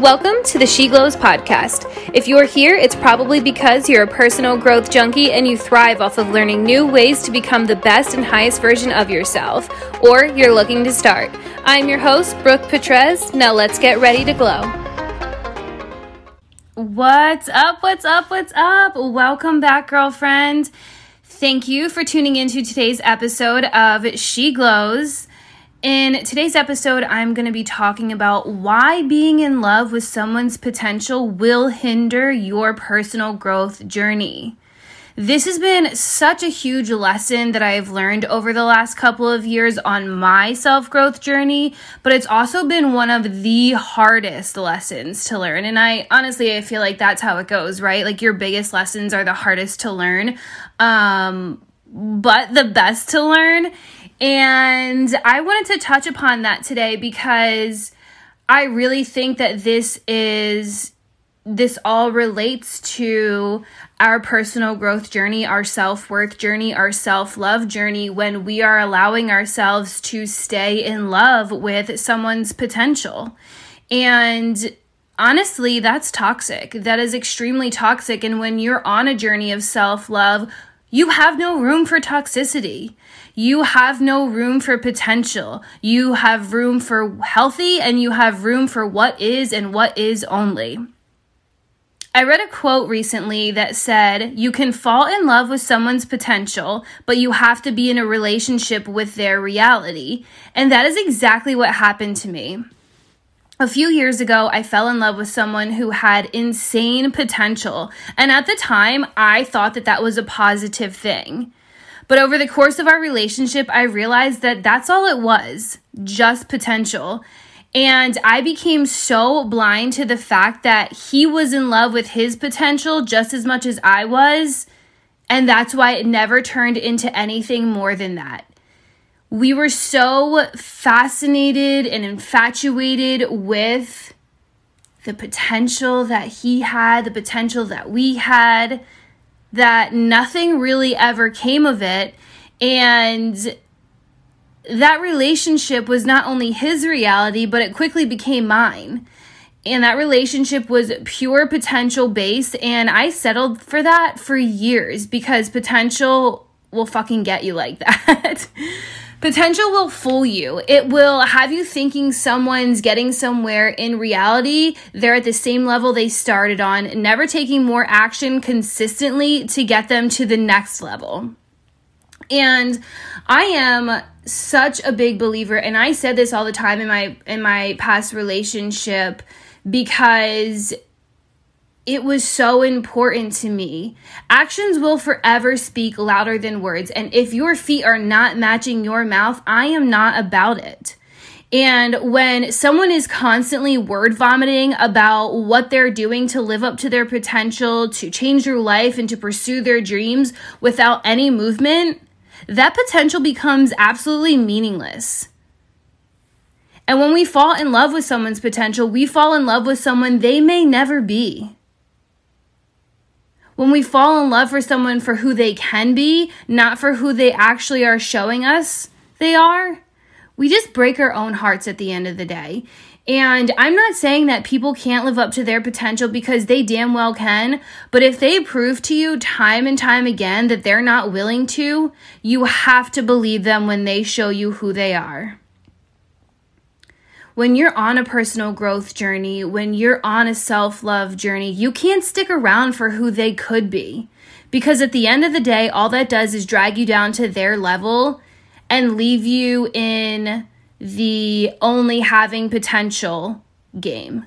Welcome to the She Glows podcast. If you're here, it's probably because you're a personal growth junkie and you thrive off of learning new ways to become the best and highest version of yourself, or you're looking to start. I'm your host, Brooke Petrez. Now let's get ready to glow. What's up? What's up? What's up? Welcome back, girlfriend. Thank you for tuning into today's episode of She Glows. In today's episode, I'm going to be talking about why being in love with someone's potential will hinder your personal growth journey. This has been such a huge lesson that I've learned over the last couple of years on my self growth journey, but it's also been one of the hardest lessons to learn. And I honestly, I feel like that's how it goes, right? Like your biggest lessons are the hardest to learn, um, but the best to learn. And I wanted to touch upon that today because I really think that this is this all relates to our personal growth journey, our self worth journey, our self love journey when we are allowing ourselves to stay in love with someone's potential. And honestly, that's toxic. That is extremely toxic. And when you're on a journey of self love, you have no room for toxicity. You have no room for potential. You have room for healthy and you have room for what is and what is only. I read a quote recently that said, You can fall in love with someone's potential, but you have to be in a relationship with their reality. And that is exactly what happened to me. A few years ago, I fell in love with someone who had insane potential. And at the time, I thought that that was a positive thing. But over the course of our relationship, I realized that that's all it was just potential. And I became so blind to the fact that he was in love with his potential just as much as I was. And that's why it never turned into anything more than that. We were so fascinated and infatuated with the potential that he had, the potential that we had that nothing really ever came of it. And that relationship was not only his reality, but it quickly became mine. And that relationship was pure potential based. And I settled for that for years because potential will fucking get you like that. Potential will fool you. It will have you thinking someone's getting somewhere. In reality, they're at the same level they started on, never taking more action consistently to get them to the next level. And I am such a big believer and I said this all the time in my in my past relationship because it was so important to me. Actions will forever speak louder than words. And if your feet are not matching your mouth, I am not about it. And when someone is constantly word vomiting about what they're doing to live up to their potential, to change their life, and to pursue their dreams without any movement, that potential becomes absolutely meaningless. And when we fall in love with someone's potential, we fall in love with someone they may never be when we fall in love for someone for who they can be, not for who they actually are showing us they are, we just break our own hearts at the end of the day. And I'm not saying that people can't live up to their potential because they damn well can, but if they prove to you time and time again that they're not willing to, you have to believe them when they show you who they are when you're on a personal growth journey, when you're on a self love journey, you can't stick around for who they could be. Because at the end of the day, all that does is drag you down to their level and leave you in the only having potential game.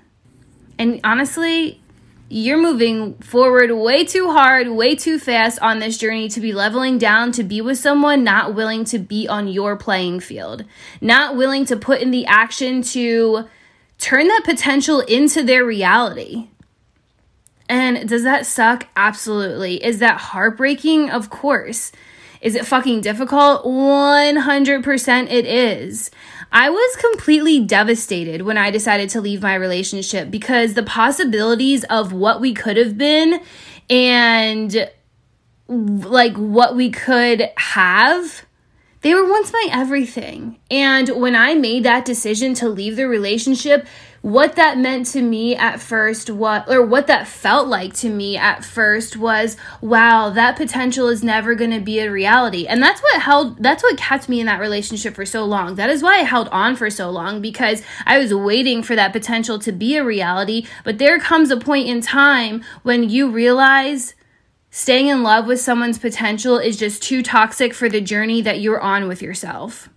And honestly, you're moving forward way too hard, way too fast on this journey to be leveling down to be with someone not willing to be on your playing field, not willing to put in the action to turn that potential into their reality. And does that suck? Absolutely. Is that heartbreaking? Of course. Is it fucking difficult? 100% it is. I was completely devastated when I decided to leave my relationship because the possibilities of what we could have been and like what we could have They were once my everything. And when I made that decision to leave the relationship, what that meant to me at first what or what that felt like to me at first was wow that potential is never going to be a reality. And that's what held that's what kept me in that relationship for so long. That is why i held on for so long because i was waiting for that potential to be a reality. But there comes a point in time when you realize Staying in love with someone's potential is just too toxic for the journey that you're on with yourself.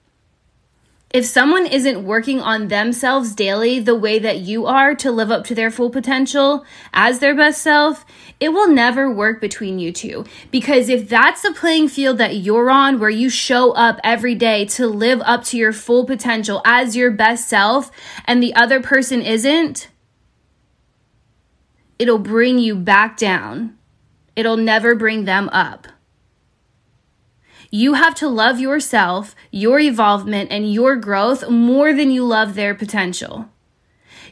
If someone isn't working on themselves daily the way that you are to live up to their full potential as their best self, it will never work between you two. Because if that's the playing field that you're on, where you show up every day to live up to your full potential as your best self, and the other person isn't, it'll bring you back down it'll never bring them up. You have to love yourself, your evolvement, and your growth more than you love their potential.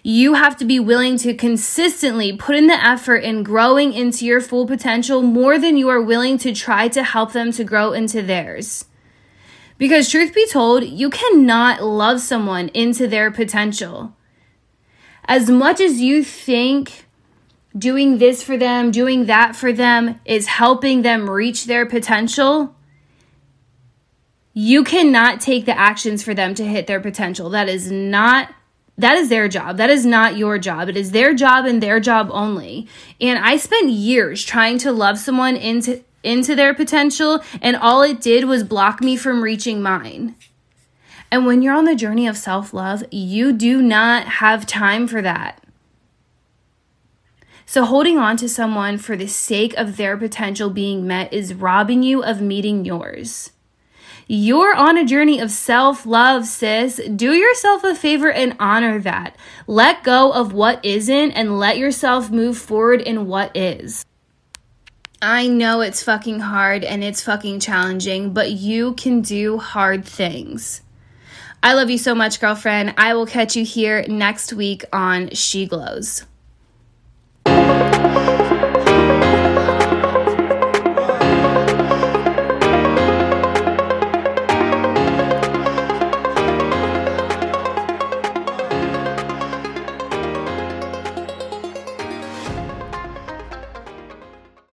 You have to be willing to consistently put in the effort in growing into your full potential more than you are willing to try to help them to grow into theirs. Because, truth be told, you cannot love someone into their potential. As much as you think doing this for them, doing that for them is helping them reach their potential, you cannot take the actions for them to hit their potential. That is not that is their job. That is not your job. It is their job and their job only. And I spent years trying to love someone into into their potential and all it did was block me from reaching mine. And when you're on the journey of self-love, you do not have time for that. So, holding on to someone for the sake of their potential being met is robbing you of meeting yours. You're on a journey of self love, sis. Do yourself a favor and honor that. Let go of what isn't and let yourself move forward in what is. I know it's fucking hard and it's fucking challenging, but you can do hard things. I love you so much, girlfriend. I will catch you here next week on She Glows.